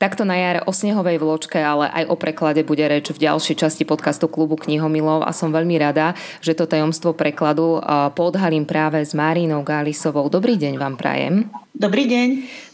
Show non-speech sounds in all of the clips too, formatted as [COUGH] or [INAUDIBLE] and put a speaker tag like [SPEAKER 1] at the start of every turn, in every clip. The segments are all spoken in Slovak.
[SPEAKER 1] Takto na jar o snehovej vločke, ale aj o preklade bude reč v ďalšej časti podcastu klubu knihomilov a som veľmi rada, že to tajomstvo prekladu podhalím práve s Marínou Gálisovou. Dobrý deň vám prajem.
[SPEAKER 2] Dobrý deň.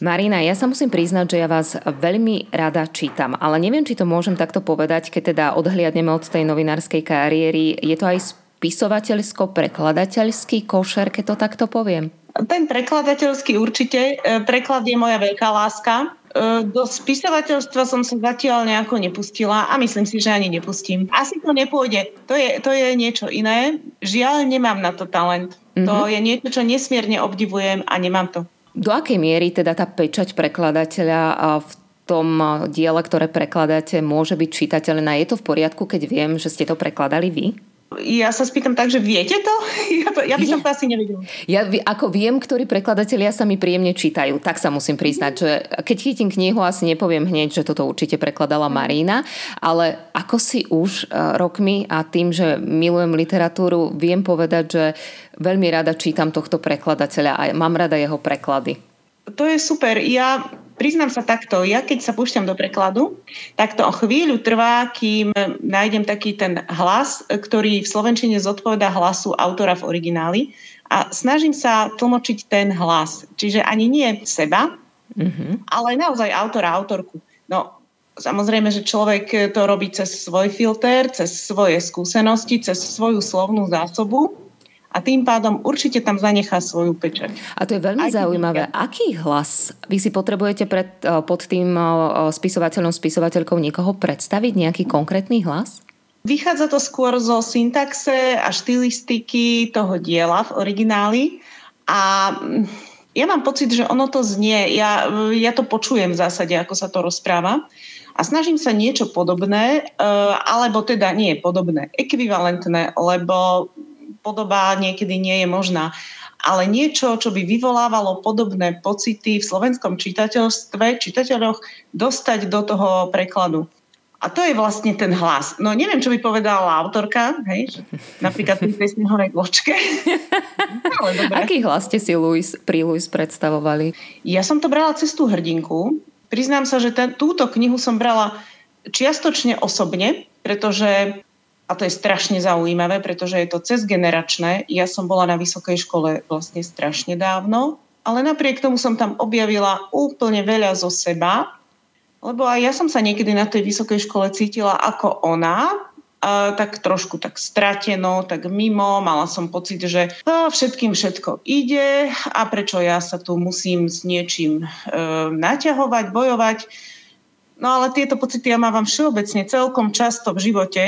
[SPEAKER 1] Marina, ja sa musím priznať, že ja vás veľmi rada čítam, ale neviem, či to môžem takto povedať, keď teda odhliadneme od tej novinárskej kariéry. Je to aj spisovateľsko-prekladateľský košer, keď to takto poviem?
[SPEAKER 2] Ten prekladateľský určite. E, preklad je moja veľká láska. E, do spisovateľstva som sa zatiaľ nejako nepustila a myslím si, že ani nepustím. Asi to nepôjde. To je, to je niečo iné. Žiaľ, nemám na to talent. Mm-hmm. To je niečo, čo nesmierne obdivujem a nemám to.
[SPEAKER 1] Do akej miery teda tá pečať prekladateľa v tom diele, ktoré prekladáte, môže byť čitateľná? Je to v poriadku, keď viem, že ste to prekladali vy?
[SPEAKER 2] Ja sa spýtam tak, že viete to? [LAUGHS] Ja, to, ja by som to asi nevedela.
[SPEAKER 1] Ja ako viem, ktorí prekladatelia sa mi príjemne čítajú, tak sa musím priznať, že keď chytím knihu, asi nepoviem hneď, že toto určite prekladala Marína, ale ako si už e, rokmi a tým, že milujem literatúru, viem povedať, že veľmi rada čítam tohto prekladateľa a mám rada jeho preklady.
[SPEAKER 2] To je super. Ja priznám sa takto, ja keď sa púšťam do prekladu, tak to o chvíľu trvá, kým nájdem taký ten hlas, ktorý v Slovenčine zodpoveda hlasu autora v origináli a snažím sa tlmočiť ten hlas. Čiže ani nie seba, mm-hmm. ale naozaj autora, autorku. No, Samozrejme, že človek to robí cez svoj filter, cez svoje skúsenosti, cez svoju slovnú zásobu a tým pádom určite tam zanechá svoju pečať.
[SPEAKER 1] A to je veľmi Aj zaujímavé. Aký hlas vy si potrebujete pred, pod tým spisovateľom, spisovateľkou niekoho predstaviť? Nejaký konkrétny hlas?
[SPEAKER 2] Vychádza to skôr zo syntaxe a štilistiky toho diela v origináli a mm, ja mám pocit, že ono to znie, ja, ja to počujem v zásade, ako sa to rozpráva a snažím sa niečo podobné, e, alebo teda nie podobné, ekvivalentné, lebo podoba niekedy nie je možná. Ale niečo, čo by vyvolávalo podobné pocity v slovenskom čitateľstve, čitateľoch, dostať do toho prekladu. A to je vlastne ten hlas. No neviem, čo by povedala autorka, hej, napríklad pri tej snehovej vločke.
[SPEAKER 1] Aký hlas ste si Louis, pri Louis predstavovali?
[SPEAKER 2] Ja som to brala cez tú hrdinku. Priznám sa, že ten, túto knihu som brala čiastočne osobne, pretože a to je strašne zaujímavé, pretože je to cezgeneračné. Ja som bola na vysokej škole vlastne strašne dávno, ale napriek tomu som tam objavila úplne veľa zo seba, lebo aj ja som sa niekedy na tej vysokej škole cítila ako ona, a tak trošku tak strateno, tak mimo, mala som pocit, že všetkým všetko ide a prečo ja sa tu musím s niečím e, naťahovať, bojovať. No ale tieto pocity ja mávam všeobecne celkom často v živote,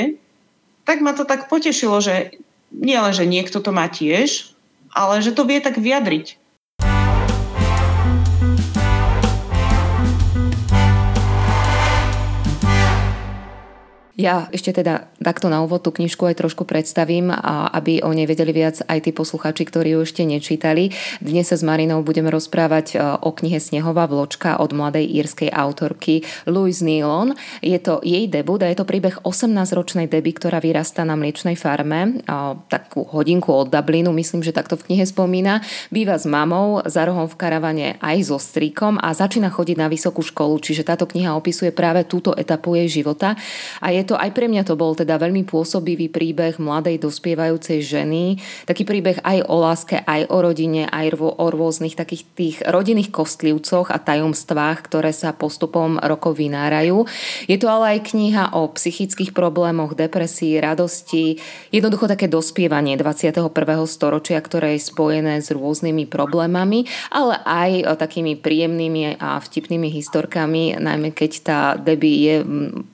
[SPEAKER 2] tak ma to tak potešilo, že nie len, že niekto to má tiež, ale že to vie tak vyjadriť.
[SPEAKER 1] Ja ešte teda takto na úvod tú knižku aj trošku predstavím, a aby o nej vedeli viac aj tí posluchači, ktorí ju ešte nečítali. Dnes sa s Marinou budeme rozprávať e, o knihe Snehová vločka od mladej írskej autorky Louise Nealon. Je to jej debut a je to príbeh 18-ročnej Deby, ktorá vyrastá na mliečnej farme, takú hodinku od Dublinu, myslím, že takto v knihe spomína. Býva s mamou, za rohom v karavane aj so strikom a začína chodiť na vysokú školu, čiže táto kniha opisuje práve túto etapu jej života. A je to aj pre mňa to bol teda veľmi pôsobivý príbeh mladej dospievajúcej ženy. Taký príbeh aj o láske, aj o rodine, aj o rôznych takých tých rodinných kostlivcoch a tajomstvách, ktoré sa postupom rokov vynárajú. Je to ale aj kniha o psychických problémoch, depresii, radosti, jednoducho také dospievanie 21. storočia, ktoré je spojené s rôznymi problémami, ale aj takými príjemnými a vtipnými historkami, najmä keď tá Debbie je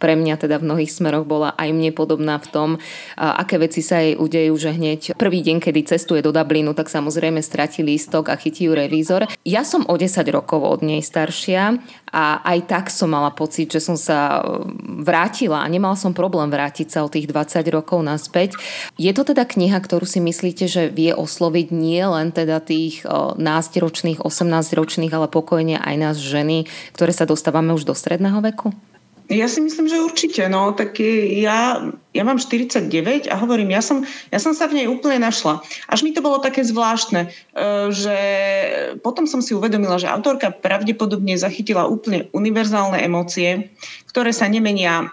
[SPEAKER 1] pre mňa teda v mnohých smeroch bola aj mne podobná v tom, aké veci sa jej udejú, že hneď prvý deň, kedy cestuje do Dublinu, tak samozrejme stratí lístok a chytí ju revízor. Ja som o 10 rokov od nej staršia a aj tak som mala pocit, že som sa vrátila a nemala som problém vrátiť sa o tých 20 rokov naspäť. Je to teda kniha, ktorú si myslíte, že vie osloviť nie len teda tých náctiročných, 18-ročných, ale pokojne aj nás ženy, ktoré sa dostávame už do stredného veku?
[SPEAKER 2] Ja si myslím, že určite. No, tak ja, ja mám 49 a hovorím, ja som, ja som sa v nej úplne našla. Až mi to bolo také zvláštne, e, že potom som si uvedomila, že autorka pravdepodobne zachytila úplne univerzálne emócie, ktoré sa nemenia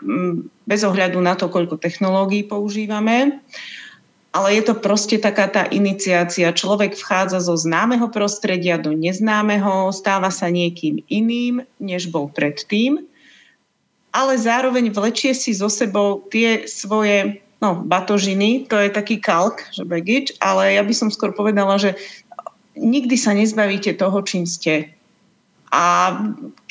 [SPEAKER 2] bez ohľadu na to, koľko technológií používame. Ale je to proste taká tá iniciácia. Človek vchádza zo známeho prostredia do neznámeho, stáva sa niekým iným, než bol predtým ale zároveň vlečie si so sebou tie svoje no, batožiny, to je taký kalk, že baggage, ale ja by som skôr povedala, že nikdy sa nezbavíte toho, čím ste. A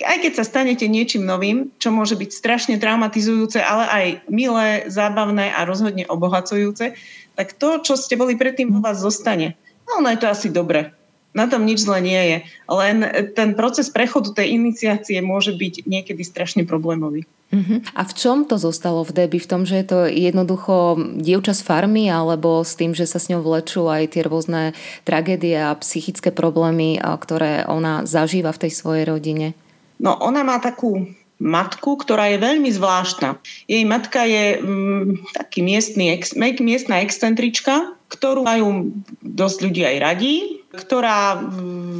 [SPEAKER 2] aj keď sa stanete niečím novým, čo môže byť strašne traumatizujúce, ale aj milé, zábavné a rozhodne obohacujúce, tak to, čo ste boli predtým, vo vás zostane. No, ono je to asi dobre. Na tom nič zle nie je. Len ten proces prechodu tej iniciácie môže byť niekedy strašne problémový.
[SPEAKER 1] Uh-huh. A v čom to zostalo v Debbie? V tom, že je to jednoducho dievča z farmy alebo s tým, že sa s ňou vlečú aj tie rôzne tragédie a psychické problémy, ktoré ona zažíva v tej svojej rodine?
[SPEAKER 2] No ona má takú matku, ktorá je veľmi zvláštna. Jej matka je mm, taký miestný, miestna excentrička, ktorú majú dosť ľudí aj radí, ktorá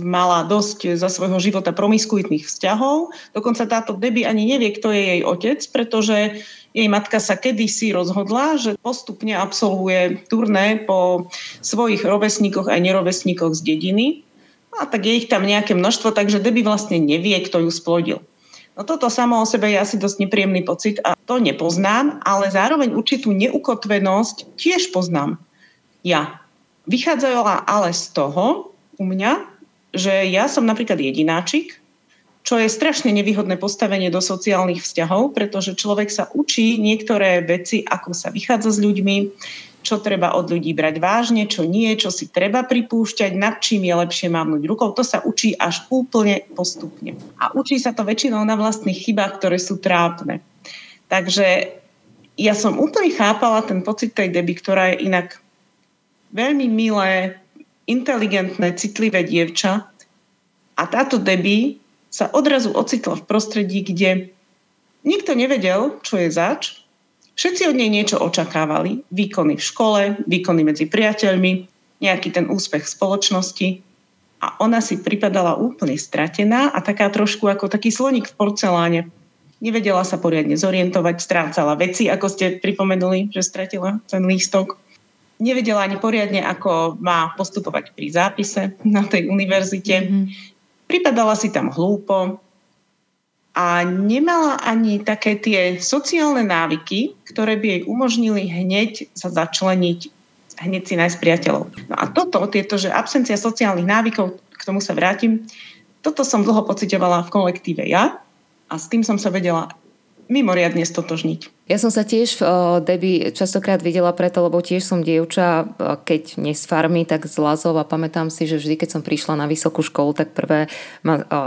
[SPEAKER 2] mala dosť za svojho života promiskuitných vzťahov. Dokonca táto Debbie ani nevie, kto je jej otec, pretože jej matka sa kedysi rozhodla, že postupne absolvuje turné po svojich rovesníkoch aj nerovesníkoch z dediny. A tak je ich tam nejaké množstvo, takže Debbie vlastne nevie, kto ju splodil. No toto samo o sebe je asi dosť nepríjemný pocit a to nepoznám, ale zároveň určitú neukotvenosť tiež poznám ja. Vychádzala ale z toho u mňa, že ja som napríklad jedináčik, čo je strašne nevýhodné postavenie do sociálnych vzťahov, pretože človek sa učí niektoré veci, ako sa vychádza s ľuďmi, čo treba od ľudí brať vážne, čo nie, čo si treba pripúšťať, nad čím je lepšie mávnuť rukou. To sa učí až úplne postupne. A učí sa to väčšinou na vlastných chybách, ktoré sú trápne. Takže ja som úplne chápala ten pocit tej Deby, ktorá je inak veľmi milé, inteligentné, citlivé dievča a táto Debbie sa odrazu ocitla v prostredí, kde nikto nevedel, čo je zač. Všetci od nej niečo očakávali. Výkony v škole, výkony medzi priateľmi, nejaký ten úspech v spoločnosti. A ona si pripadala úplne stratená a taká trošku ako taký sloník v porceláne. Nevedela sa poriadne zorientovať, strácala veci, ako ste pripomenuli, že stratila ten lístok nevedela ani poriadne, ako má postupovať pri zápise na tej univerzite. Mm-hmm. Pripadala si tam hlúpo a nemala ani také tie sociálne návyky, ktoré by jej umožnili hneď sa začleniť, hneď si nájsť priateľov. No a toto, tieto, že absencia sociálnych návykov, k tomu sa vrátim, toto som dlho pocitovala v kolektíve ja a s tým som sa vedela mimoriadne stotožniť.
[SPEAKER 1] Ja som sa tiež v Debbie častokrát videla preto, lebo tiež som dievča, keď nie z farmy, tak z Lazov a pamätám si, že vždy, keď som prišla na vysokú školu, tak prvé,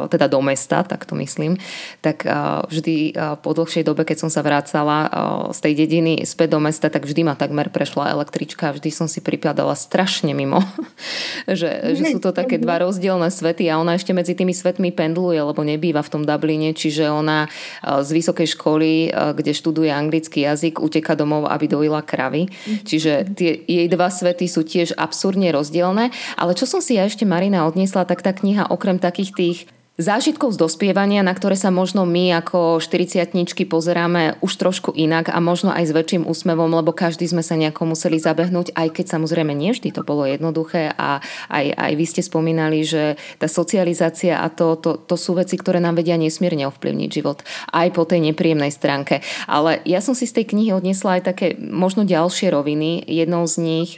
[SPEAKER 1] teda do mesta, tak to myslím, tak vždy po dlhšej dobe, keď som sa vrácala z tej dediny späť do mesta, tak vždy ma takmer prešla električka a vždy som si pripadala strašne mimo, [LAUGHS] že, že sú to také dva rozdielne svety a ona ešte medzi tými svetmi pendluje, lebo nebýva v tom Dubline, čiže ona z vysokej školy, kde študuje angličtinu, anglický jazyk, uteka domov, aby dojila kravy. Čiže tie jej dva svety sú tiež absurdne rozdielne. Ale čo som si ja ešte Marina odniesla, tak tá kniha okrem takých tých zážitkov z dospievania, na ktoré sa možno my ako 40 pozeráme už trošku inak a možno aj s väčším úsmevom, lebo každý sme sa nejako museli zabehnúť, aj keď samozrejme nie vždy to bolo jednoduché a aj, aj vy ste spomínali, že tá socializácia a to, to, to sú veci, ktoré nám vedia nesmierne ovplyvniť život aj po tej nepríjemnej stránke. Ale ja som si z tej knihy odnesla aj také možno ďalšie roviny. Jednou z nich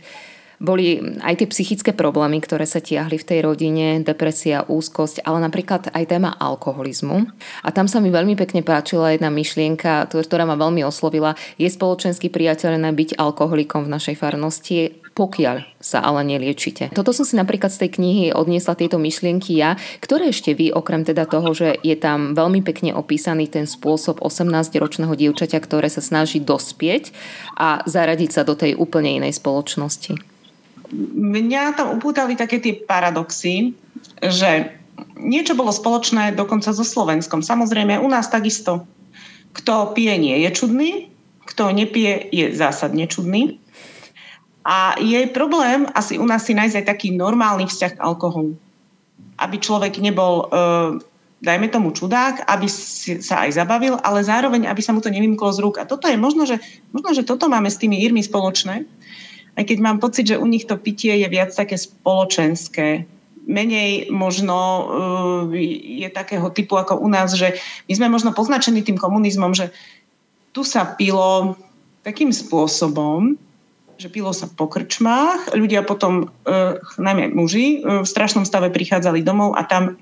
[SPEAKER 1] boli aj tie psychické problémy, ktoré sa tiahli v tej rodine, depresia, úzkosť, ale napríklad aj téma alkoholizmu. A tam sa mi veľmi pekne páčila jedna myšlienka, ktorá ma veľmi oslovila. Je spoločensky priateľné byť alkoholikom v našej farnosti, pokiaľ sa ale neliečite. Toto som si napríklad z tej knihy odniesla tieto myšlienky ja, ktoré ešte vy, okrem teda toho, že je tam veľmi pekne opísaný ten spôsob 18-ročného dievčaťa, ktoré sa snaží dospieť a zaradiť sa do tej úplne inej spoločnosti
[SPEAKER 2] mňa tam upútali také tie paradoxy, že niečo bolo spoločné dokonca so Slovenskom. Samozrejme, u nás takisto. Kto pije, nie je čudný, kto nepije, je zásadne čudný. A je problém asi u nás si nájsť aj taký normálny vzťah k alkoholu. Aby človek nebol, e, dajme tomu čudák, aby si sa aj zabavil, ale zároveň, aby sa mu to nevymklo z rúk. A toto je možno, že, možno, že toto máme s tými Írmi spoločné, aj keď mám pocit, že u nich to pitie je viac také spoločenské. Menej možno uh, je takého typu ako u nás, že my sme možno poznačení tým komunizmom, že tu sa pilo takým spôsobom, že pilo sa po krčmách, ľudia potom, uh, najmä muži, uh, v strašnom stave prichádzali domov a tam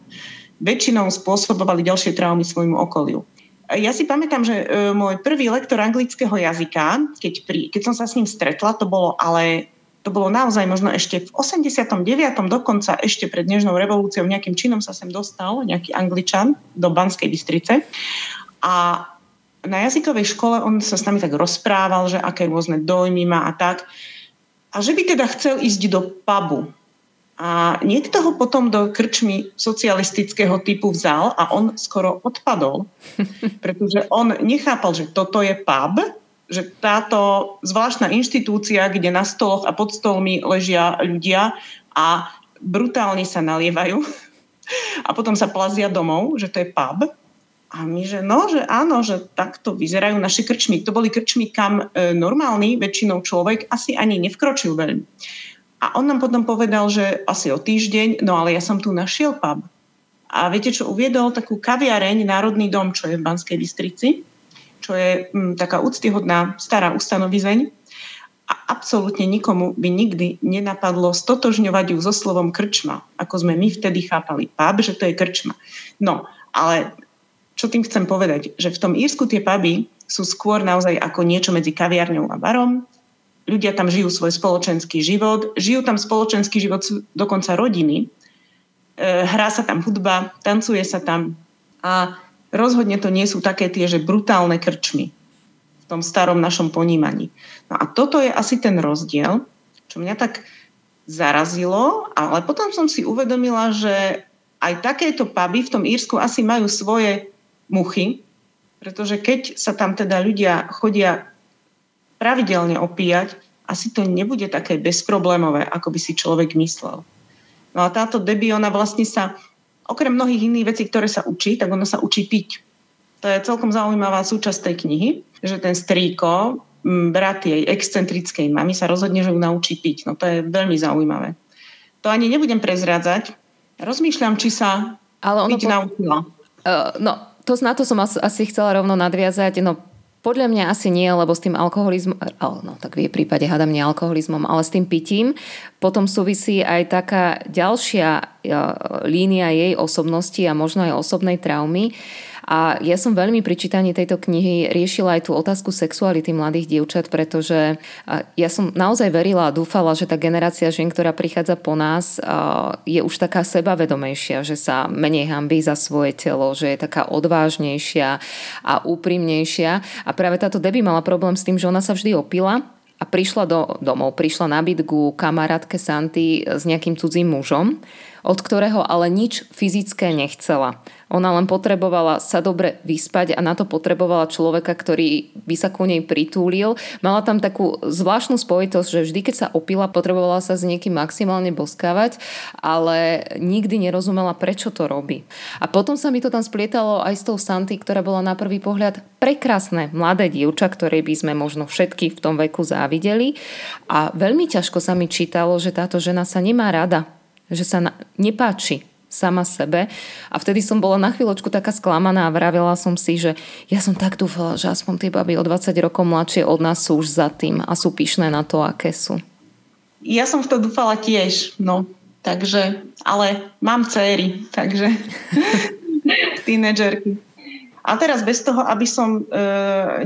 [SPEAKER 2] väčšinou spôsobovali ďalšie traumy svojmu okoliu. Ja si pamätám, že e, môj prvý lektor anglického jazyka, keď, pri, keď som sa s ním stretla, to bolo ale to bolo naozaj možno ešte v 89. dokonca ešte pred Dnežnou revolúciou nejakým činom sa sem dostal nejaký angličan do Banskej Bystrice. A na jazykovej škole on sa s nami tak rozprával, že aké rôzne dojmy má a tak. A že by teda chcel ísť do pubu. A niekto ho potom do krčmy socialistického typu vzal a on skoro odpadol, [LAUGHS] pretože on nechápal, že toto je pub, že táto zvláštna inštitúcia, kde na stoloch a pod stolmi ležia ľudia a brutálne sa nalievajú [LAUGHS] a potom sa plazia domov, že to je pub. A my, že no, že áno, že takto vyzerajú naše krčmy. To boli krčmy, kam e, normálny väčšinou človek asi ani nevkročil veľmi. A on nám potom povedal, že asi o týždeň, no ale ja som tu našiel pub. A viete, čo uviedol? Takú kaviareň Národný dom, čo je v Banskej Bystrici, čo je m, mm, taká úctyhodná stará ustanovizeň. A absolútne nikomu by nikdy nenapadlo stotožňovať ju so slovom krčma, ako sme my vtedy chápali pub, že to je krčma. No, ale čo tým chcem povedať? Že v tom Írsku tie puby sú skôr naozaj ako niečo medzi kaviarňou a barom, ľudia tam žijú svoj spoločenský život, žijú tam spoločenský život dokonca rodiny, e, hrá sa tam hudba, tancuje sa tam a rozhodne to nie sú také tie, že brutálne krčmy v tom starom našom ponímaní. No a toto je asi ten rozdiel, čo mňa tak zarazilo, ale potom som si uvedomila, že aj takéto puby v tom Írsku asi majú svoje muchy, pretože keď sa tam teda ľudia chodia pravidelne opíjať, asi to nebude také bezproblémové, ako by si človek myslel. No a táto Debbie, ona vlastne sa, okrem mnohých iných vecí, ktoré sa učí, tak ona sa učí piť. To je celkom zaujímavá súčasť tej knihy, že ten strýko, brat jej excentrickej mamy sa rozhodne, že ju naučí piť. No to je veľmi zaujímavé. To ani nebudem prezrádzať. Rozmýšľam, či sa Ale ono piť po... naučila.
[SPEAKER 1] Uh, no, to, na to som asi chcela rovno nadviazať. No, podľa mňa asi nie, lebo s tým alkoholizmom, no tak v jej prípade hádam nie alkoholizmom, ale s tým pitím, potom súvisí aj taká ďalšia línia jej osobnosti a možno aj osobnej traumy. A ja som veľmi pri čítaní tejto knihy riešila aj tú otázku sexuality mladých dievčat, pretože ja som naozaj verila a dúfala, že tá generácia žien, ktorá prichádza po nás, je už taká sebavedomejšia, že sa menej hambí za svoje telo, že je taká odvážnejšia a úprimnejšia. A práve táto Debbie mala problém s tým, že ona sa vždy opila a prišla do domov, prišla na byt ku kamarátke Santy s nejakým cudzím mužom od ktorého ale nič fyzické nechcela. Ona len potrebovala sa dobre vyspať a na to potrebovala človeka, ktorý by sa ku nej pritúlil. Mala tam takú zvláštnu spojitosť, že vždy, keď sa opila, potrebovala sa s niekým maximálne boskávať, ale nikdy nerozumela, prečo to robí. A potom sa mi to tam splietalo aj s tou Santy, ktorá bola na prvý pohľad prekrásne mladé dievča, ktoré by sme možno všetky v tom veku závideli. A veľmi ťažko sa mi čítalo, že táto žena sa nemá rada že sa na, nepáči sama sebe. A vtedy som bola na chvíľočku taká sklamaná a vravila som si, že ja som tak dúfala, že aspoň tie baby o 20 rokov mladšie od nás sú už za tým a sú pyšné na to, aké sú.
[SPEAKER 2] Ja som v to dúfala tiež, no. Takže, ale mám céry, takže [LAUGHS] tínedžerky. A teraz bez toho, aby som, e,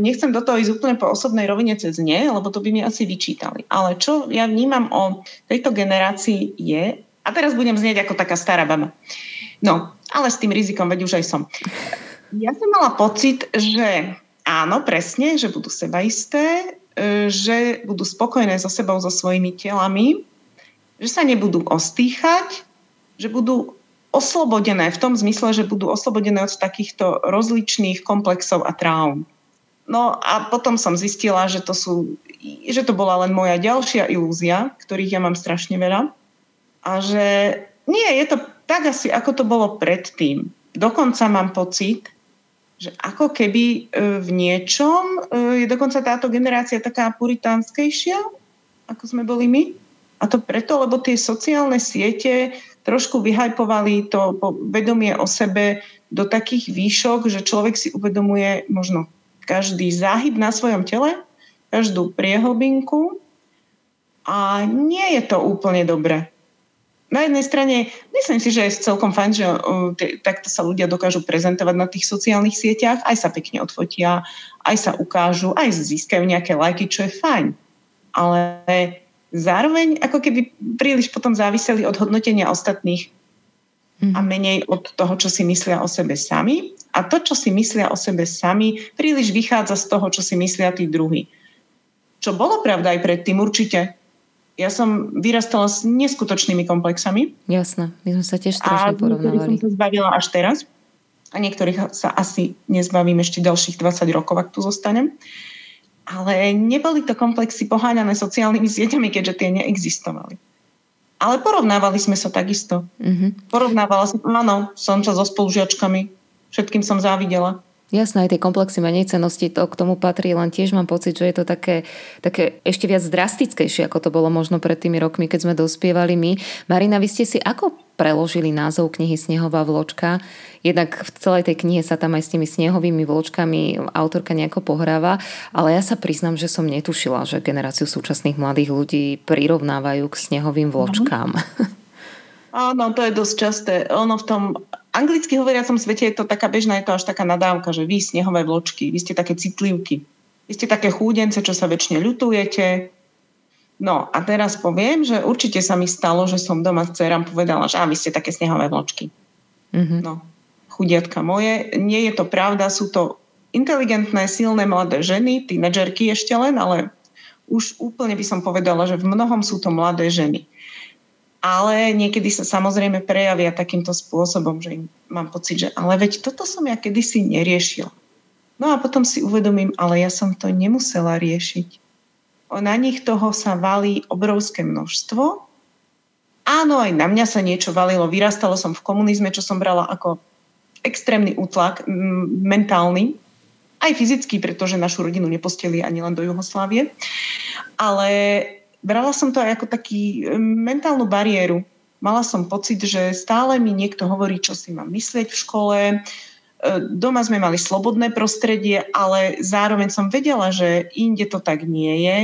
[SPEAKER 2] nechcem do toho ísť úplne po osobnej rovine cez ne, lebo to by mi asi vyčítali. Ale čo ja vnímam o tejto generácii je, a teraz budem znieť ako taká stará baba. No, ale s tým rizikom, veď už aj som. Ja som mala pocit, že áno, presne, že budú sebaisté, e, že budú spokojné so sebou, so svojimi telami, že sa nebudú ostýchať, že budú oslobodené v tom zmysle, že budú oslobodené od takýchto rozličných komplexov a traum. No a potom som zistila, že to, sú, že to bola len moja ďalšia ilúzia, ktorých ja mám strašne veľa. A že nie, je to tak asi, ako to bolo predtým. Dokonca mám pocit, že ako keby e, v niečom e, je dokonca táto generácia taká puritánskejšia, ako sme boli my. A to preto, lebo tie sociálne siete trošku vyhajpovali to vedomie o sebe do takých výšok, že človek si uvedomuje možno každý záhyb na svojom tele, každú priehlbinku a nie je to úplne dobré. Na jednej strane myslím si, že je celkom fajn, že takto sa ľudia dokážu prezentovať na tých sociálnych sieťach, aj sa pekne odfotia, aj sa ukážu, aj získajú nejaké lajky, čo je fajn. Ale zároveň ako keby príliš potom záviseli od hodnotenia ostatných mm. a menej od toho, čo si myslia o sebe sami. A to, čo si myslia o sebe sami, príliš vychádza z toho, čo si myslia tí druhí. Čo bolo pravda aj predtým určite. Ja som vyrastala s neskutočnými komplexami.
[SPEAKER 1] Jasné, my sme sa tiež strašne porovnávali.
[SPEAKER 2] A som sa zbavila až teraz. A niektorých sa asi nezbavím ešte ďalších 20 rokov, ak tu zostanem. Ale neboli to komplexy poháňané sociálnymi sieťami, keďže tie neexistovali. Ale porovnávali sme sa takisto. Mm-hmm. Porovnávala som, áno, som sa so spolužiačkami, všetkým som závidela.
[SPEAKER 1] Jasné, aj tie komplexy menej cenosti, to k tomu patrí, len tiež mám pocit, že je to také, také ešte viac drastickejšie, ako to bolo možno pred tými rokmi, keď sme dospievali my. Marina, vy ste si ako preložili názov knihy Snehová vločka? Jednak v celej tej knihe sa tam aj s tými snehovými vločkami autorka nejako pohráva, ale ja sa priznam, že som netušila, že generáciu súčasných mladých ľudí prirovnávajú k snehovým vločkám.
[SPEAKER 2] Áno, to je dosť časté. Ono v tom anglicky hovoriacom svete je to taká bežná, je to až taká nadávka, že vy snehové vločky, vy ste také citlivky. Vy ste také chúdence, čo sa väčšine ľutujete. No a teraz poviem, že určite sa mi stalo, že som doma s dcerám povedala, že a vy ste také snehové vločky. Mm-hmm. No, chudiatka moje. Nie je to pravda, sú to inteligentné, silné mladé ženy, tínedžerky ešte len, ale už úplne by som povedala, že v mnohom sú to mladé ženy ale niekedy sa samozrejme prejavia takýmto spôsobom, že mám pocit, že ale veď toto som ja kedysi neriešil. No a potom si uvedomím, ale ja som to nemusela riešiť. Na nich toho sa valí obrovské množstvo. Áno, aj na mňa sa niečo valilo. Vyrastalo som v komunizme, čo som brala ako extrémny útlak mentálny, aj fyzický, pretože našu rodinu neposteli ani len do Jugoslávie. Ale brala som to aj ako taký mentálnu bariéru. Mala som pocit, že stále mi niekto hovorí, čo si mám myslieť v škole. E, doma sme mali slobodné prostredie, ale zároveň som vedela, že inde to tak nie je.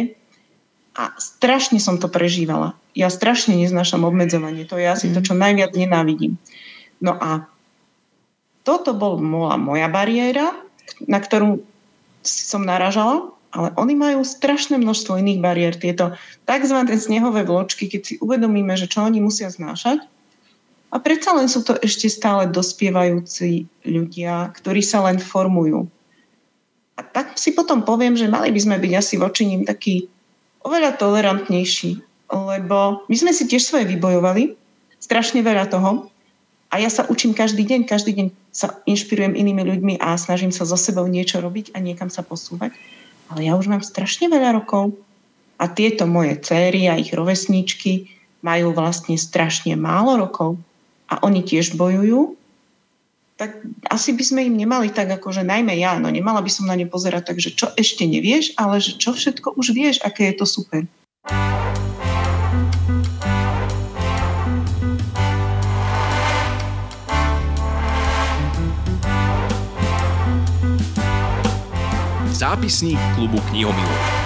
[SPEAKER 2] A strašne som to prežívala. Ja strašne neznášam obmedzovanie. To je asi to, mhm. čo najviac nenávidím. No a toto bola moja bariéra, na ktorú som naražala ale oni majú strašné množstvo iných bariér. Tieto tzv. snehové vločky, keď si uvedomíme, že čo oni musia znášať. A predsa len sú to ešte stále dospievajúci ľudia, ktorí sa len formujú. A tak si potom poviem, že mali by sme byť asi voči ním takí oveľa tolerantnejší, lebo my sme si tiež svoje vybojovali, strašne veľa toho, a ja sa učím každý deň, každý deň sa inšpirujem inými ľuďmi a snažím sa so sebou niečo robiť a niekam sa posúvať ale ja už mám strašne veľa rokov. A tieto moje céry a ich rovesníčky majú vlastne strašne málo rokov. A oni tiež bojujú, tak asi by sme im nemali tak, ako že najmä ja, no nemala by som na ne pozerať tak, že čo ešte nevieš, ale že čo všetko už vieš, aké je to super.
[SPEAKER 3] Zápisník klubu knihomilov.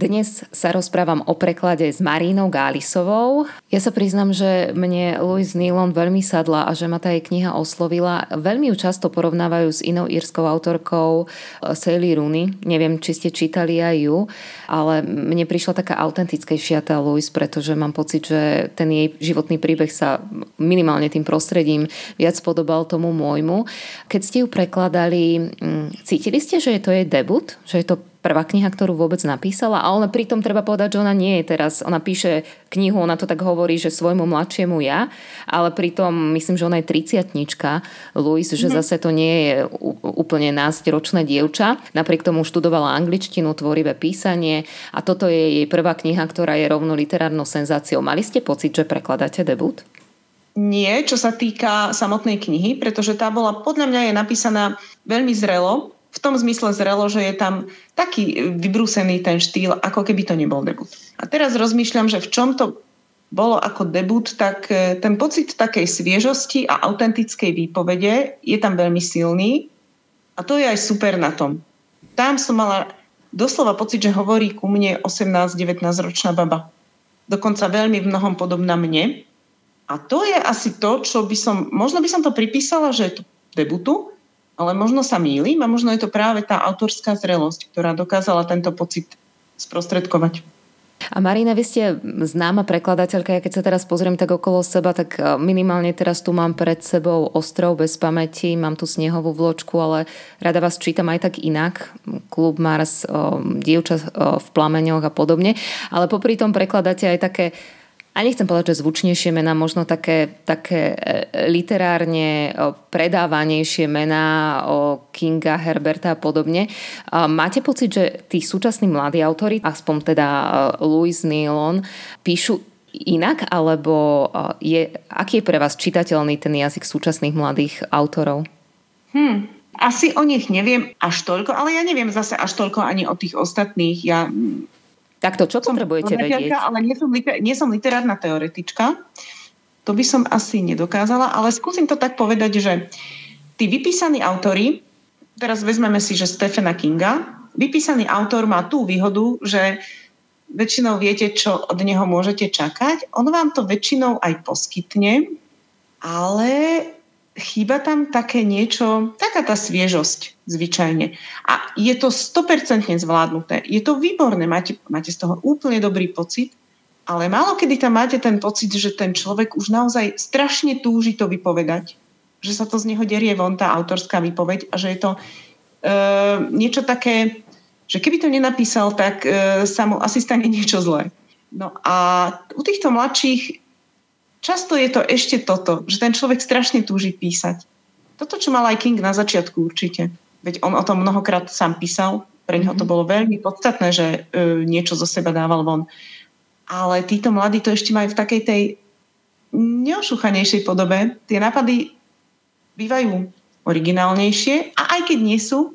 [SPEAKER 1] Dnes sa rozprávam o preklade s Marínou Gálisovou. Ja sa priznam, že mne Louise Nealon veľmi sadla a že ma tá jej kniha oslovila. Veľmi ju často porovnávajú s inou írskou autorkou eh, Sally Rooney. Neviem, či ste čítali aj ju, ale mne prišla taká autentickejšia tá Louise, pretože mám pocit, že ten jej životný príbeh sa minimálne tým prostredím viac podobal tomu môjmu. Keď ste ju prekladali, mm, cítili ste, že je to jej debut? Že je to prvá kniha, ktorú vôbec napísala, ale pritom treba povedať, že ona nie je teraz, ona píše knihu, ona to tak hovorí, že svojmu mladšiemu ja, ale pritom myslím, že ona je triciatnička, Louis, že mm-hmm. zase to nie je úplne ročné dievča. Napriek tomu študovala angličtinu, tvorivé písanie a toto je jej prvá kniha, ktorá je rovno literárnou senzáciou. Mali ste pocit, že prekladáte debut?
[SPEAKER 2] Nie, čo sa týka samotnej knihy, pretože tá bola, podľa mňa je napísaná veľmi zrelo, v tom zmysle zrelo, že je tam taký vybrúsený ten štýl, ako keby to nebol debut. A teraz rozmýšľam, že v čom to bolo ako debut, tak e, ten pocit takej sviežosti a autentickej výpovede je tam veľmi silný a to je aj super na tom. Tam som mala doslova pocit, že hovorí ku mne 18-19 ročná baba. Dokonca veľmi v mnohom podobná mne. A to je asi to, čo by som, možno by som to pripísala, že je to debutu, ale možno sa mýlim a možno je to práve tá autorská zrelosť, ktorá dokázala tento pocit sprostredkovať.
[SPEAKER 1] A Marina, vy ste známa prekladateľka, ja keď sa teraz pozriem tak okolo seba, tak e, minimálne teraz tu mám pred sebou Ostrov bez pamäti, mám tu snehovú vločku, ale rada vás čítam aj tak inak. Klub Mars, e, dievča e, v plameňoch a podobne. Ale popri tom prekladáte aj také a nechcem povedať, že zvučnejšie mená, možno také, také e, literárne predávanejšie mená o Kinga, Herberta a podobne. Máte pocit, že tí súčasní mladí autori, aspoň teda e, Louis Nealon, píšu inak, alebo je, aký je pre vás čitateľný ten jazyk súčasných mladých autorov?
[SPEAKER 2] Hmm, asi o nich neviem až toľko, ale ja neviem zase až toľko ani o tých ostatných. Ja
[SPEAKER 1] tak to čo som potrebujete vedieť?
[SPEAKER 2] Ale nie som, nie som literárna teoretička. To by som asi nedokázala, ale skúsim to tak povedať, že tí vypísaní autory, teraz vezmeme si, že Stephena Kinga, vypísaný autor má tú výhodu, že väčšinou viete, čo od neho môžete čakať. On vám to väčšinou aj poskytne, ale chýba tam také niečo, taká tá sviežosť zvyčajne. A je to 100% zvládnuté. Je to výborné, máte, máte z toho úplne dobrý pocit, ale málo kedy tam máte ten pocit, že ten človek už naozaj strašne túži to vypovedať. Že sa to z neho derie von, tá autorská výpoveď a že je to e, niečo také, že keby to nenapísal, tak e, sa mu asi stane niečo zlé. No a u týchto mladších často je to ešte toto, že ten človek strašne túži písať. Toto, čo mal aj King na začiatku určite. Veď on o tom mnohokrát sám písal, pre neho to mhm. bolo veľmi podstatné, že e, niečo zo seba dával von. Ale títo mladí to ešte majú v takej tej neošúchanejšej podobe. Tie nápady bývajú originálnejšie a aj keď nie sú,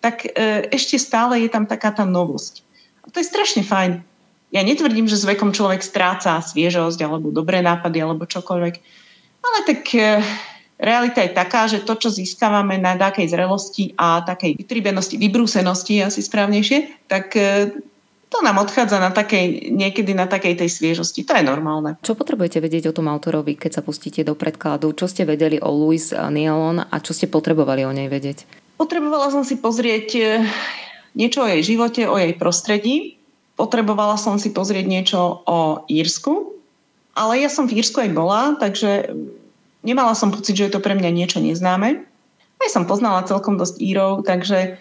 [SPEAKER 2] tak e, ešte stále je tam taká tá novosť. A to je strašne fajn. Ja netvrdím, že s vekom človek stráca sviežosť alebo dobré nápady alebo čokoľvek. Ale tak e, realita je taká, že to, čo získavame na takej zrelosti a takej vytribenosti, vybrúsenosti asi správnejšie, tak e, to nám odchádza na takej, niekedy na takej tej sviežosti. To je normálne.
[SPEAKER 1] Čo potrebujete vedieť o tom autorovi, keď sa pustíte do predkladu? Čo ste vedeli o Louis Nealon a čo ste potrebovali o nej vedieť?
[SPEAKER 2] Potrebovala som si pozrieť e, niečo o jej živote, o jej prostredí. Potrebovala som si pozrieť niečo o Írsku, ale ja som v Írsku aj bola, takže nemala som pocit, že je to pre mňa niečo neznáme. Aj som poznala celkom dosť Írov, takže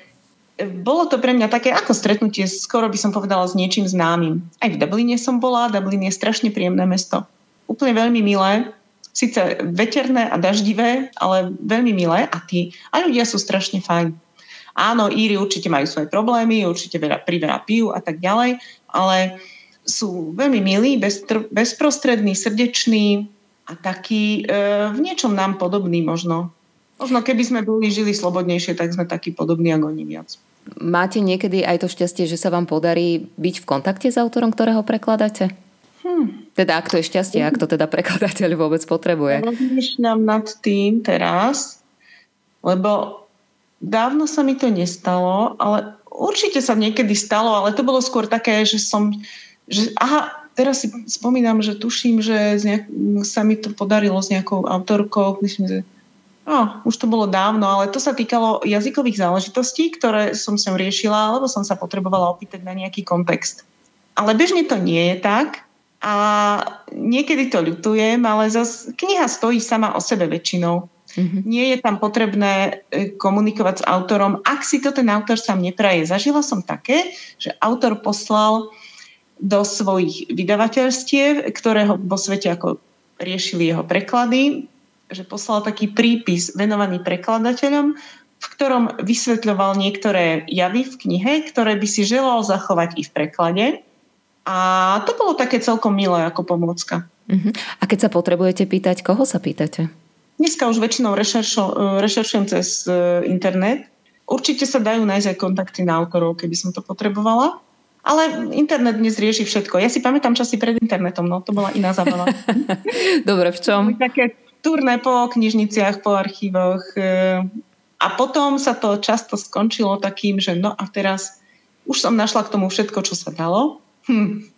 [SPEAKER 2] bolo to pre mňa také ako stretnutie, skoro by som povedala, s niečím známym. Aj v Dubline som bola, Dublin je strašne príjemné mesto. Úplne veľmi milé, síce veterné a daždivé, ale veľmi milé a tí a ľudia sú strašne fajn. Áno, Íry určite majú svoje problémy, určite veľa, priveľa pijú a tak ďalej, ale sú veľmi milí, beztr- bezprostrední, srdeční a takí e, v niečom nám podobní možno. Možno keby sme boli žili slobodnejšie, tak sme takí podobní ako oni viac.
[SPEAKER 1] Máte niekedy aj to šťastie, že sa vám podarí byť v kontakte s autorom, ktorého prekladáte? Hm. Teda ak to je šťastie, ak to teda prekladateľ vôbec potrebuje.
[SPEAKER 2] Rozmýšľam nad tým teraz, lebo Dávno sa mi to nestalo, ale určite sa niekedy stalo, ale to bolo skôr také, že som, že aha, teraz si spomínam, že tuším, že nejak, sa mi to podarilo s nejakou autorkou, myslím, že No, už to bolo dávno, ale to sa týkalo jazykových záležitostí, ktoré som sem riešila, alebo som sa potrebovala opýtať na nejaký kontext. Ale bežne to nie je tak a niekedy to ľutujem, ale zas kniha stojí sama o sebe väčšinou. Mm-hmm. Nie je tam potrebné e, komunikovať s autorom, ak si to ten autor sám nepraje. Zažila som také, že autor poslal do svojich vydavateľstiev, ktoré ho vo svete ako riešili jeho preklady, že poslal taký prípis venovaný prekladateľom, v ktorom vysvetľoval niektoré javy v knihe, ktoré by si želal zachovať i v preklade. A to bolo také celkom milé ako pomôcka.
[SPEAKER 1] Uh-huh. A keď sa potrebujete pýtať, koho sa pýtate?
[SPEAKER 2] Dneska už väčšinou rešeršo, rešeršujem cez e, internet. Určite sa dajú nájsť aj kontakty na autorov, keby som to potrebovala. Ale internet dnes rieši všetko. Ja si pamätám časy pred internetom, no to bola iná zábava. [LAUGHS]
[SPEAKER 1] Dobre, v čom?
[SPEAKER 2] Také turné po knižniciach, po archívoch. E, a potom sa to často skončilo takým, že no a teraz už som našla k tomu všetko, čo sa dalo. Hm.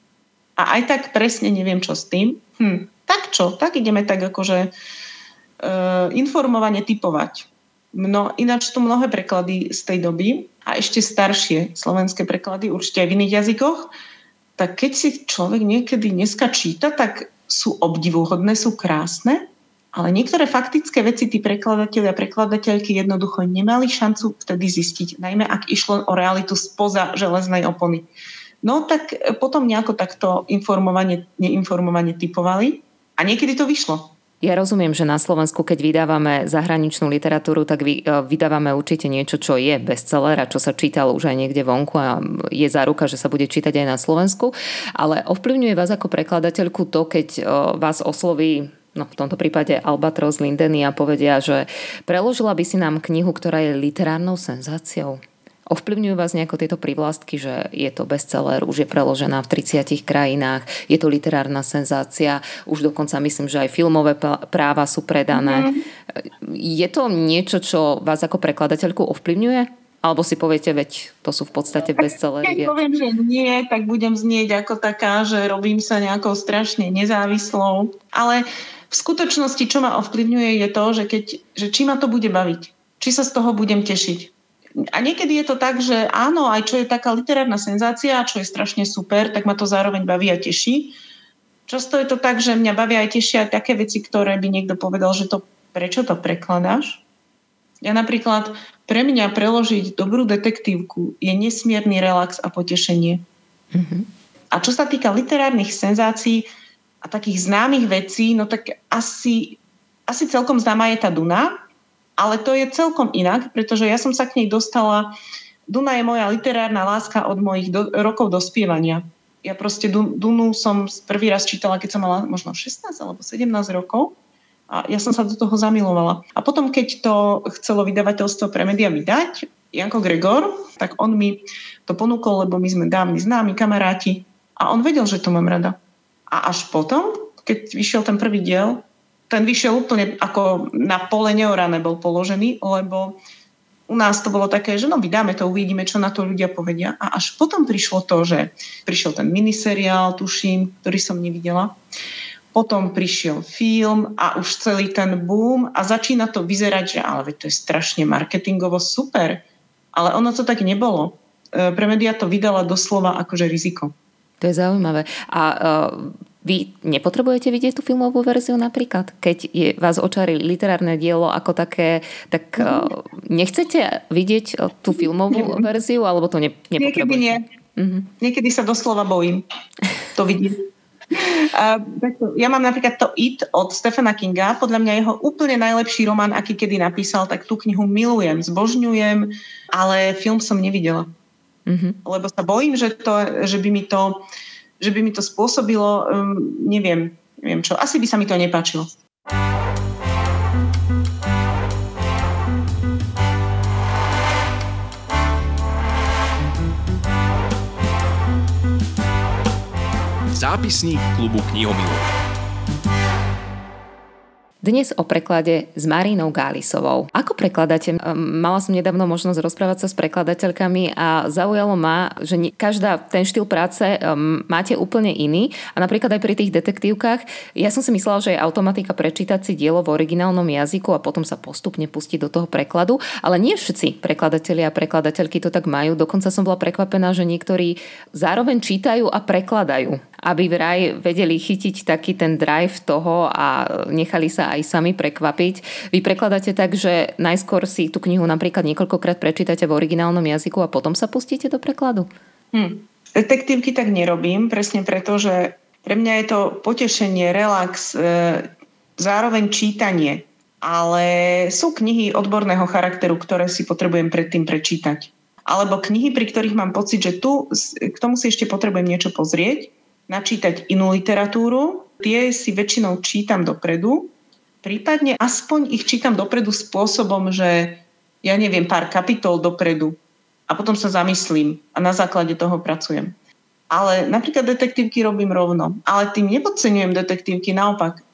[SPEAKER 2] A aj tak presne neviem, čo s tým. Hm. Tak čo? Tak ideme tak akože uh, informovane typovať. No ináč tu mnohé preklady z tej doby a ešte staršie slovenské preklady, určite aj v iných jazykoch, tak keď si človek niekedy dneska číta, tak sú obdivuhodné, sú krásne, ale niektoré faktické veci tí prekladatelia a prekladateľky jednoducho nemali šancu vtedy zistiť, najmä ak išlo o realitu spoza železnej opony. No tak potom nejako takto informovanie, neinformovanie typovali a niekedy to vyšlo.
[SPEAKER 1] Ja rozumiem, že na Slovensku, keď vydávame zahraničnú literatúru, tak e, vydávame určite niečo, čo je bestseller a čo sa čítalo už aj niekde vonku a je záruka, že sa bude čítať aj na Slovensku. Ale ovplyvňuje vás ako prekladateľku to, keď e, vás osloví no v tomto prípade Albatros Lindeny a povedia, že preložila by si nám knihu, ktorá je literárnou senzáciou. Ovplyvňujú vás nejako tieto privlastky, že je to bestseller, už je preložená v 30 krajinách, je to literárna senzácia, už dokonca myslím, že aj filmové práva sú predané. Mm-hmm. Je to niečo, čo vás ako prekladateľku ovplyvňuje? Alebo si poviete, veď to sú v podstate bestsellery.
[SPEAKER 2] Keď poviem, že nie, tak budem znieť ako taká, že robím sa nejakou strašne nezávislou. Ale v skutočnosti, čo ma ovplyvňuje, je to, že, keď, že či ma to bude baviť. Či sa z toho budem tešiť. A niekedy je to tak, že áno, aj čo je taká literárna senzácia, čo je strašne super, tak ma to zároveň baví a teší. Často je to tak, že mňa bavia aj tešia také veci, ktoré by niekto povedal, že to prečo to prekladáš. Ja napríklad, pre mňa preložiť dobrú detektívku je nesmierny relax a potešenie. Mm-hmm. A čo sa týka literárnych senzácií, a takých známych vecí, no tak asi, asi celkom známa je tá Duna, ale to je celkom inak, pretože ja som sa k nej dostala, Duna je moja literárna láska od mojich do, rokov dospievania. Ja proste Dunu som prvý raz čítala, keď som mala možno 16 alebo 17 rokov a ja som sa do toho zamilovala. A potom, keď to chcelo vydavateľstvo pre média vydať, Janko Gregor, tak on mi to ponúkol, lebo my sme dávni známi kamaráti a on vedel, že to mám rada. A až potom, keď vyšiel ten prvý diel, ten vyšiel úplne ako na pole neorané bol položený, lebo u nás to bolo také, že no vydáme to, uvidíme, čo na to ľudia povedia. A až potom prišlo to, že prišiel ten miniseriál, tuším, ktorý som nevidela. Potom prišiel film a už celý ten boom a začína to vyzerať, že ale to je strašne marketingovo super. Ale ono to tak nebolo. E, pre média to vydala doslova akože riziko.
[SPEAKER 1] To je zaujímavé. A uh, vy nepotrebujete vidieť tú filmovú verziu napríklad? Keď je, vás očarí literárne dielo ako také, tak uh, nechcete vidieť uh, tú filmovú Neviem. verziu, alebo to ne, nepotrebujete?
[SPEAKER 2] Niekedy nie. Uh-huh. Niekedy sa doslova bojím to vidieť. [LAUGHS] Uh, ja mám napríklad to It od Stephena Kinga, podľa mňa jeho úplne najlepší román, aký kedy napísal, tak tú knihu milujem, zbožňujem, ale film som nevidela. Mm-hmm. Lebo sa bojím, že, to, že, by mi to, že by mi to spôsobilo, um, neviem, neviem čo, asi by sa mi to nepáčilo.
[SPEAKER 3] Zápisník klubu knihomilov.
[SPEAKER 1] Dnes o preklade s Marínou Gálisovou. Ako prekladáte? Mala som nedávno možnosť rozprávať sa s prekladateľkami a zaujalo ma, že každá ten štýl práce máte úplne iný a napríklad aj pri tých detektívkach ja som si myslela, že je automatika prečítať si dielo v originálnom jazyku a potom sa postupne pustiť do toho prekladu, ale nie všetci prekladatelia a prekladateľky to tak majú. Dokonca som bola prekvapená, že niektorí zároveň čítajú a prekladajú aby vraj vedeli chytiť taký ten drive toho a nechali sa aj sami prekvapiť. Vy prekladáte tak, že najskôr si tú knihu napríklad niekoľkokrát prečítate v originálnom jazyku a potom sa pustíte do prekladu?
[SPEAKER 2] Hm. Detektívky tak nerobím, presne preto, že pre mňa je to potešenie, relax, e, zároveň čítanie. Ale sú knihy odborného charakteru, ktoré si potrebujem predtým prečítať. Alebo knihy, pri ktorých mám pocit, že tu k tomu si ešte potrebujem niečo pozrieť načítať inú literatúru. Tie si väčšinou čítam dopredu, prípadne aspoň ich čítam dopredu spôsobom, že ja neviem, pár kapitol dopredu a potom sa zamyslím a na základe toho pracujem. Ale napríklad detektívky robím rovno. Ale tým nepodceňujem detektívky, naopak.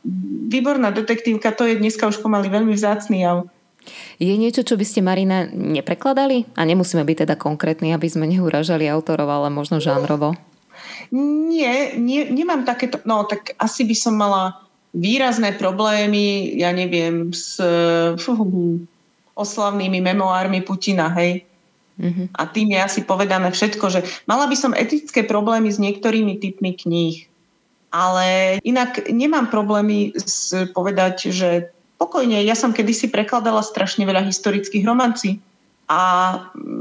[SPEAKER 2] Výborná detektívka, to je dneska už pomaly veľmi vzácný jav.
[SPEAKER 1] Je niečo, čo by ste, Marina, neprekladali? A nemusíme byť teda konkrétni, aby sme neuražali autorov, ale možno žánrovo.
[SPEAKER 2] Nie, nie, nemám takéto, no tak asi by som mala výrazné problémy, ja neviem, s fú, oslavnými memoármi Putina, hej. Mm-hmm. A tým je asi povedané všetko, že mala by som etické problémy s niektorými typmi kníh. Ale inak nemám problémy s, povedať, že pokojne, ja som kedysi prekladala strašne veľa historických romancí a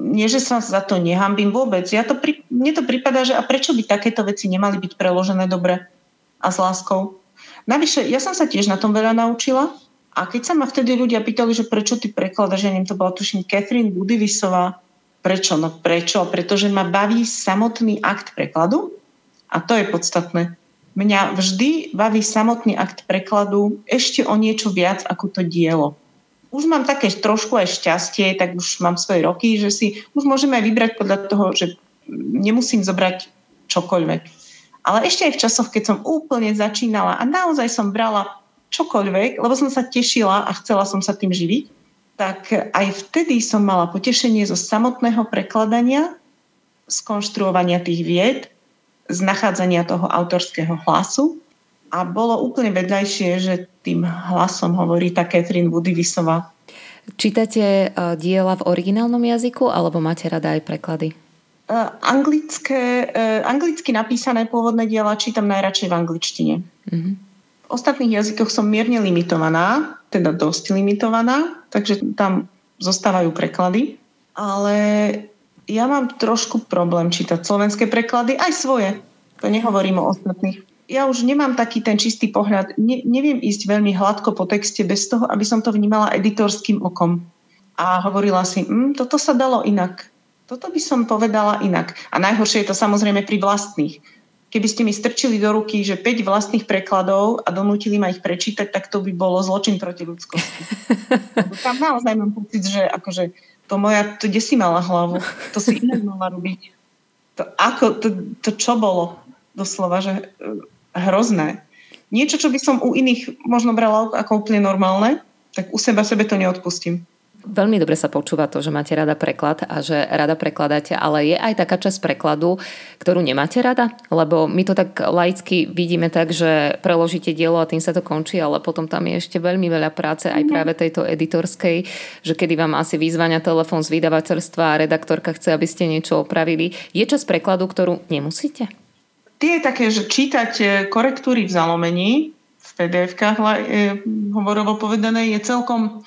[SPEAKER 2] nie, že sa za to nehambím vôbec. Ja to mne to prípada, že a prečo by takéto veci nemali byť preložené dobre a s láskou. Navyše, ja som sa tiež na tom veľa naučila a keď sa ma vtedy ľudia pýtali, že prečo ty prekladaš, ja neviem, to bola tuším Catherine Budivisová, prečo? No prečo? Pretože ma baví samotný akt prekladu a to je podstatné. Mňa vždy baví samotný akt prekladu ešte o niečo viac ako to dielo už mám také trošku aj šťastie, tak už mám svoje roky, že si už môžeme aj vybrať podľa toho, že nemusím zobrať čokoľvek. Ale ešte aj v časoch, keď som úplne začínala a naozaj som brala čokoľvek, lebo som sa tešila a chcela som sa tým živiť, tak aj vtedy som mala potešenie zo samotného prekladania, skonštruovania tých vied, z nachádzania toho autorského hlasu a bolo úplne vedľajšie, že tým hlasom hovorí tá Catherine Woodyvisová.
[SPEAKER 1] Čítate uh, diela v originálnom jazyku alebo máte rada aj preklady?
[SPEAKER 2] Uh, anglické, uh, anglicky napísané pôvodné diela čítam najradšej v angličtine. Uh-huh. V ostatných jazykoch som mierne limitovaná, teda dosť limitovaná, takže tam zostávajú preklady. Ale ja mám trošku problém čítať slovenské preklady, aj svoje. To nehovorím o ostatných ja už nemám taký ten čistý pohľad. Ne, neviem ísť veľmi hladko po texte bez toho, aby som to vnímala editorským okom. A hovorila si, mm, toto sa dalo inak. Toto by som povedala inak. A najhoršie je to samozrejme pri vlastných. Keby ste mi strčili do ruky, že 5 vlastných prekladov a donútili ma ich prečítať, tak to by bolo zločin proti ľudskosti. [LAUGHS] tam naozaj mám pocit, že akože to moja, to kde si mala hlavu? To si inak mala robiť. To, ako, to, to čo bolo? Doslova, že hrozné. Niečo, čo by som u iných možno brala ako úplne normálne, tak u seba sebe to neodpustím.
[SPEAKER 1] Veľmi dobre sa počúva to, že máte rada preklad a že rada prekladáte, ale je aj taká časť prekladu, ktorú nemáte rada? Lebo my to tak laicky vidíme tak, že preložíte dielo a tým sa to končí, ale potom tam je ešte veľmi veľa práce aj mhm. práve tejto editorskej, že kedy vám asi vyzvania telefón z vydavateľstva a redaktorka chce, aby ste niečo opravili. Je čas prekladu, ktorú nemusíte?
[SPEAKER 2] Tie také, že čítať e, korektúry v zalomení, v PDF-kách e, hovorovo povedané, je celkom,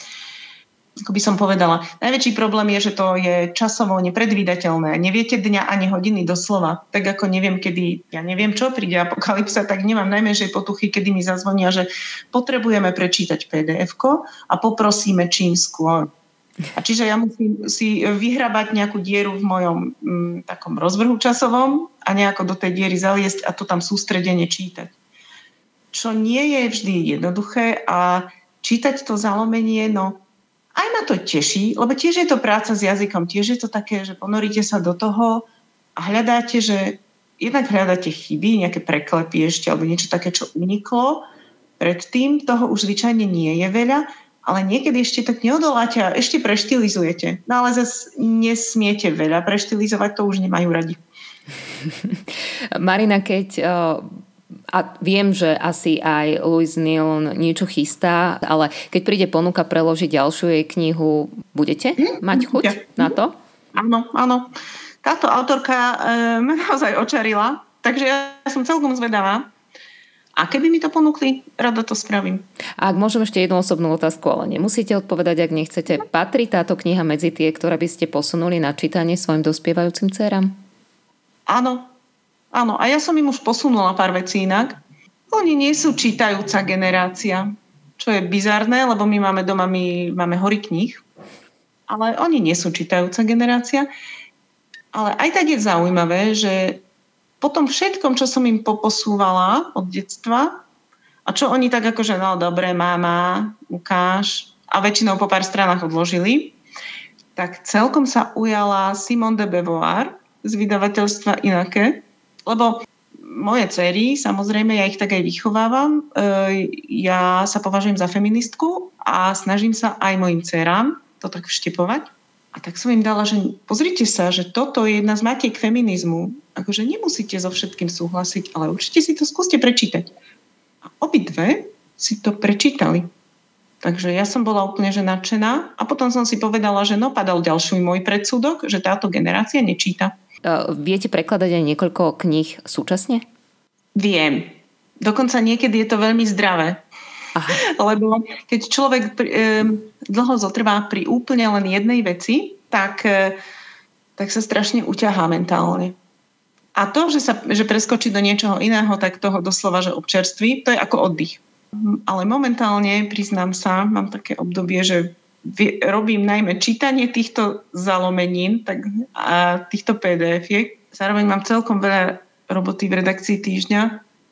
[SPEAKER 2] ako by som povedala, najväčší problém je, že to je časovo nepredvídateľné. Neviete dňa ani hodiny doslova. Tak ako neviem, kedy, ja neviem čo, príde apokalypsa, tak nemám najmenšej potuchy, kedy mi zazvonia, že potrebujeme prečítať pdf a poprosíme čím skôr. A čiže ja musím si vyhrabať nejakú dieru v mojom m, mm, takom rozvrhu časovom a nejako do tej diery zaliesť a to tam sústredene čítať. Čo nie je vždy jednoduché a čítať to zalomenie, no aj ma to teší, lebo tiež je to práca s jazykom, tiež je to také, že ponoríte sa do toho a hľadáte, že jednak hľadáte chyby, nejaké preklepy ešte alebo niečo také, čo uniklo, predtým, toho už zvyčajne nie je veľa, ale niekedy ešte tak neodoláte a ešte preštilizujete. No ale zase nesmiete veľa preštilizovať, to už nemajú radi. [LAUGHS]
[SPEAKER 1] Marina, keď a viem, že asi aj Louis Neal niečo chystá, ale keď príde ponuka preložiť ďalšiu jej knihu, budete hm? mať chuť ja. na to?
[SPEAKER 2] Áno, áno. Táto autorka e, ma naozaj očarila, takže ja som celkom zvedavá. A keby mi to ponúkli, rada to spravím.
[SPEAKER 1] A ak môžem ešte jednu osobnú otázku, ale nemusíte odpovedať, ak nechcete. Patrí táto kniha medzi tie, ktoré by ste posunuli na čítanie svojim dospievajúcim dcerám?
[SPEAKER 2] Áno, áno. A ja som im už posunula pár vecí inak. Oni nie sú čítajúca generácia, čo je bizarné, lebo my máme doma, my máme hory kníh, ale oni nie sú čítajúca generácia. Ale aj tak je zaujímavé, že po tom všetkom, čo som im poposúvala od detstva a čo oni tak akože, no dobre, máma, ukáž a väčšinou po pár stranách odložili, tak celkom sa ujala Simone de Beauvoir z vydavateľstva Inaké, lebo moje cery, samozrejme, ja ich tak aj vychovávam. E, ja sa považujem za feministku a snažím sa aj mojim cerám to tak vštepovať. A tak som im dala, že pozrite sa, že toto je jedna z matiek feminizmu. Akože nemusíte so všetkým súhlasiť, ale určite si to skúste prečítať. A obidve si to prečítali. Takže ja som bola úplne že nadšená a potom som si povedala, že no padal ďalší môj predsudok, že táto generácia nečíta.
[SPEAKER 1] Viete prekladať aj niekoľko kníh súčasne?
[SPEAKER 2] Viem. Dokonca niekedy je to veľmi zdravé. Aha. Lebo keď človek dlho zotrvá pri úplne len jednej veci, tak, e, tak sa strašne uťahá mentálne. A to, že, sa, že preskočí do niečoho iného, tak toho doslova, že občerství, to je ako oddych. Ale momentálne, priznám sa, mám také obdobie, že robím najmä čítanie týchto zalomenín tak, a týchto pdf Zároveň mám celkom veľa roboty v redakcii týždňa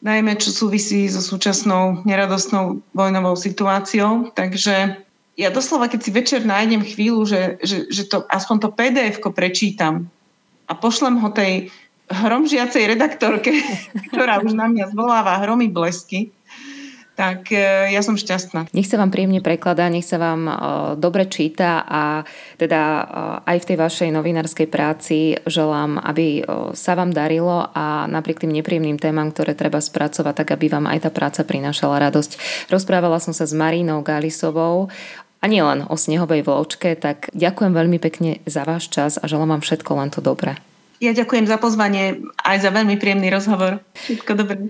[SPEAKER 2] najmä čo súvisí so súčasnou neradostnou vojnovou situáciou. Takže ja doslova, keď si večer nájdem chvíľu, že, že, že to, aspoň to pdf prečítam a pošlem ho tej hromžiacej redaktorke, [LAUGHS] ktorá už na mňa zvoláva hromy blesky, tak e, ja som šťastná.
[SPEAKER 1] Nech sa vám príjemne prekladá, nech sa vám e, dobre číta a teda e, aj v tej vašej novinárskej práci želám, aby sa vám darilo a napriek tým nepríjemným témam, ktoré treba spracovať, tak aby vám aj tá práca prinášala radosť. Rozprávala som sa s Marínou Galisovou a nielen o snehovej vločke, tak ďakujem veľmi pekne za váš čas a želám vám všetko len to dobré.
[SPEAKER 2] Ja ďakujem za pozvanie aj za veľmi príjemný rozhovor. Všetko dobré.